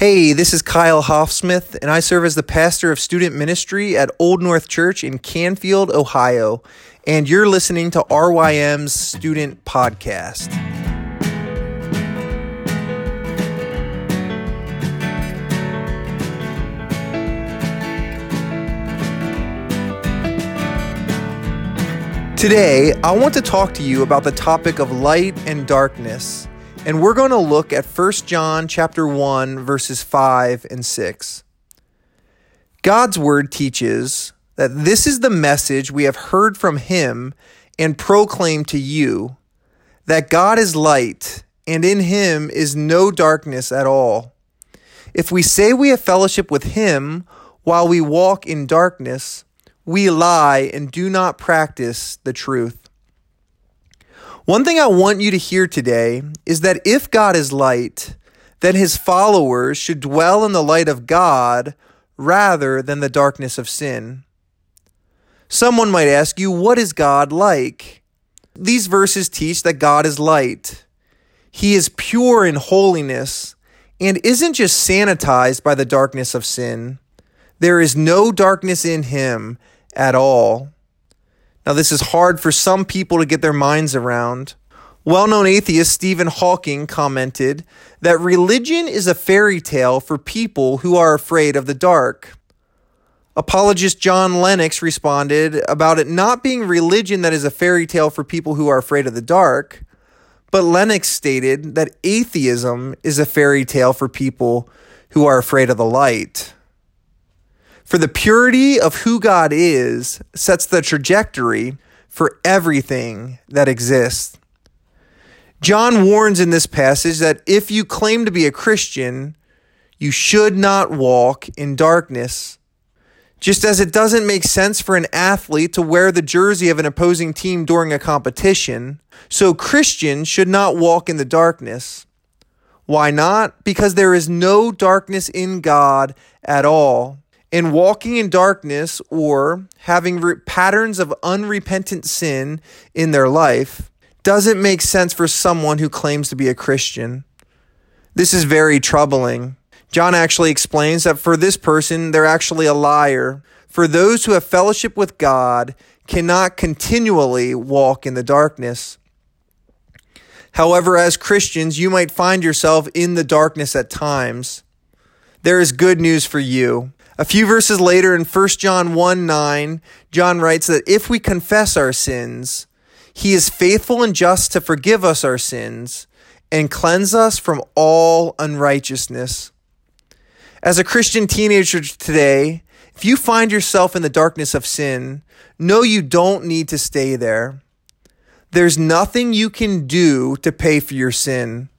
Hey, this is Kyle Hoffsmith, and I serve as the pastor of student ministry at Old North Church in Canfield, Ohio. And you're listening to RYM's Student Podcast. Today, I want to talk to you about the topic of light and darkness and we're going to look at 1 John chapter 1 verses 5 and 6. God's word teaches that this is the message we have heard from him and proclaim to you that God is light and in him is no darkness at all. If we say we have fellowship with him while we walk in darkness, we lie and do not practice the truth. One thing I want you to hear today is that if God is light, then his followers should dwell in the light of God rather than the darkness of sin. Someone might ask you, what is God like? These verses teach that God is light. He is pure in holiness and isn't just sanitized by the darkness of sin. There is no darkness in him at all. Now, this is hard for some people to get their minds around. Well known atheist Stephen Hawking commented that religion is a fairy tale for people who are afraid of the dark. Apologist John Lennox responded about it not being religion that is a fairy tale for people who are afraid of the dark, but Lennox stated that atheism is a fairy tale for people who are afraid of the light. For the purity of who God is sets the trajectory for everything that exists. John warns in this passage that if you claim to be a Christian, you should not walk in darkness. Just as it doesn't make sense for an athlete to wear the jersey of an opposing team during a competition, so Christians should not walk in the darkness. Why not? Because there is no darkness in God at all and walking in darkness or having re- patterns of unrepentant sin in their life doesn't make sense for someone who claims to be a Christian. This is very troubling. John actually explains that for this person, they're actually a liar. For those who have fellowship with God cannot continually walk in the darkness. However, as Christians, you might find yourself in the darkness at times. There is good news for you. A few verses later in 1 John 1 9, John writes that if we confess our sins, he is faithful and just to forgive us our sins and cleanse us from all unrighteousness. As a Christian teenager today, if you find yourself in the darkness of sin, know you don't need to stay there. There's nothing you can do to pay for your sin.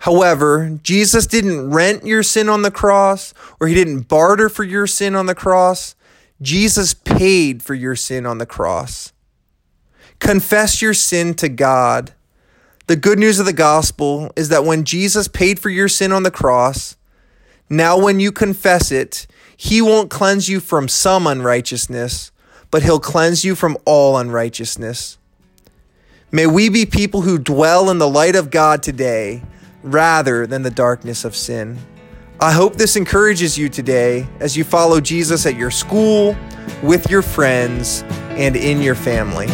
However, Jesus didn't rent your sin on the cross or he didn't barter for your sin on the cross. Jesus paid for your sin on the cross. Confess your sin to God. The good news of the gospel is that when Jesus paid for your sin on the cross, now when you confess it, he won't cleanse you from some unrighteousness, but he'll cleanse you from all unrighteousness. May we be people who dwell in the light of God today rather than the darkness of sin. I hope this encourages you today as you follow Jesus at your school, with your friends, and in your family.